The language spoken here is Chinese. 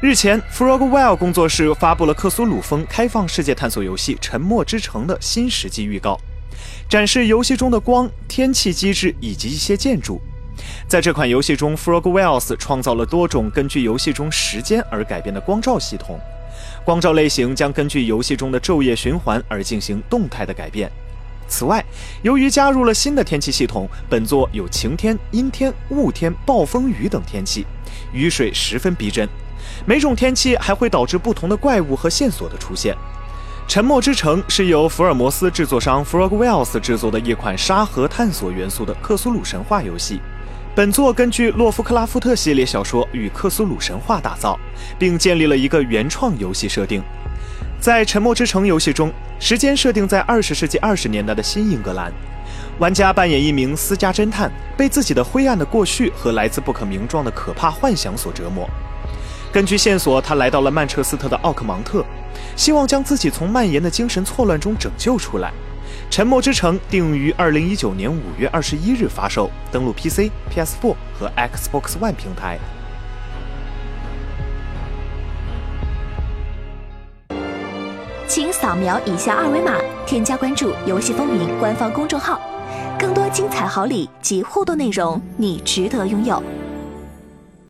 日前，Frogwell 工作室发布了克苏鲁风开放世界探索游戏《沉默之城》的新实际预告，展示游戏中的光、天气机制以及一些建筑。在这款游戏中，Frogwells 创造了多种根据游戏中时间而改变的光照系统，光照类型将根据游戏中的昼夜循环而进行动态的改变。此外，由于加入了新的天气系统，本作有晴天、阴天、雾天、暴风雨等天气，雨水十分逼真。每种天气还会导致不同的怪物和线索的出现。《沉默之城》是由福尔摩斯制作商 Frogwells 制作的一款沙盒探索元素的克苏鲁神话游戏。本作根据洛夫克拉夫特系列小说与克苏鲁神话打造，并建立了一个原创游戏设定。在《沉默之城》游戏中，时间设定在二十世纪二十年代的新英格兰，玩家扮演一名私家侦探，被自己的灰暗的过去和来自不可名状的可怕幻想所折磨。根据线索，他来到了曼彻斯特的奥克芒特，希望将自己从蔓延的精神错乱中拯救出来。《沉默之城》定于二零一九年五月二十一日发售，登陆 PC、PS4 和 Xbox One 平台。请扫描以下二维码，添加关注“游戏风云”官方公众号，更多精彩好礼及互动内容，你值得拥有。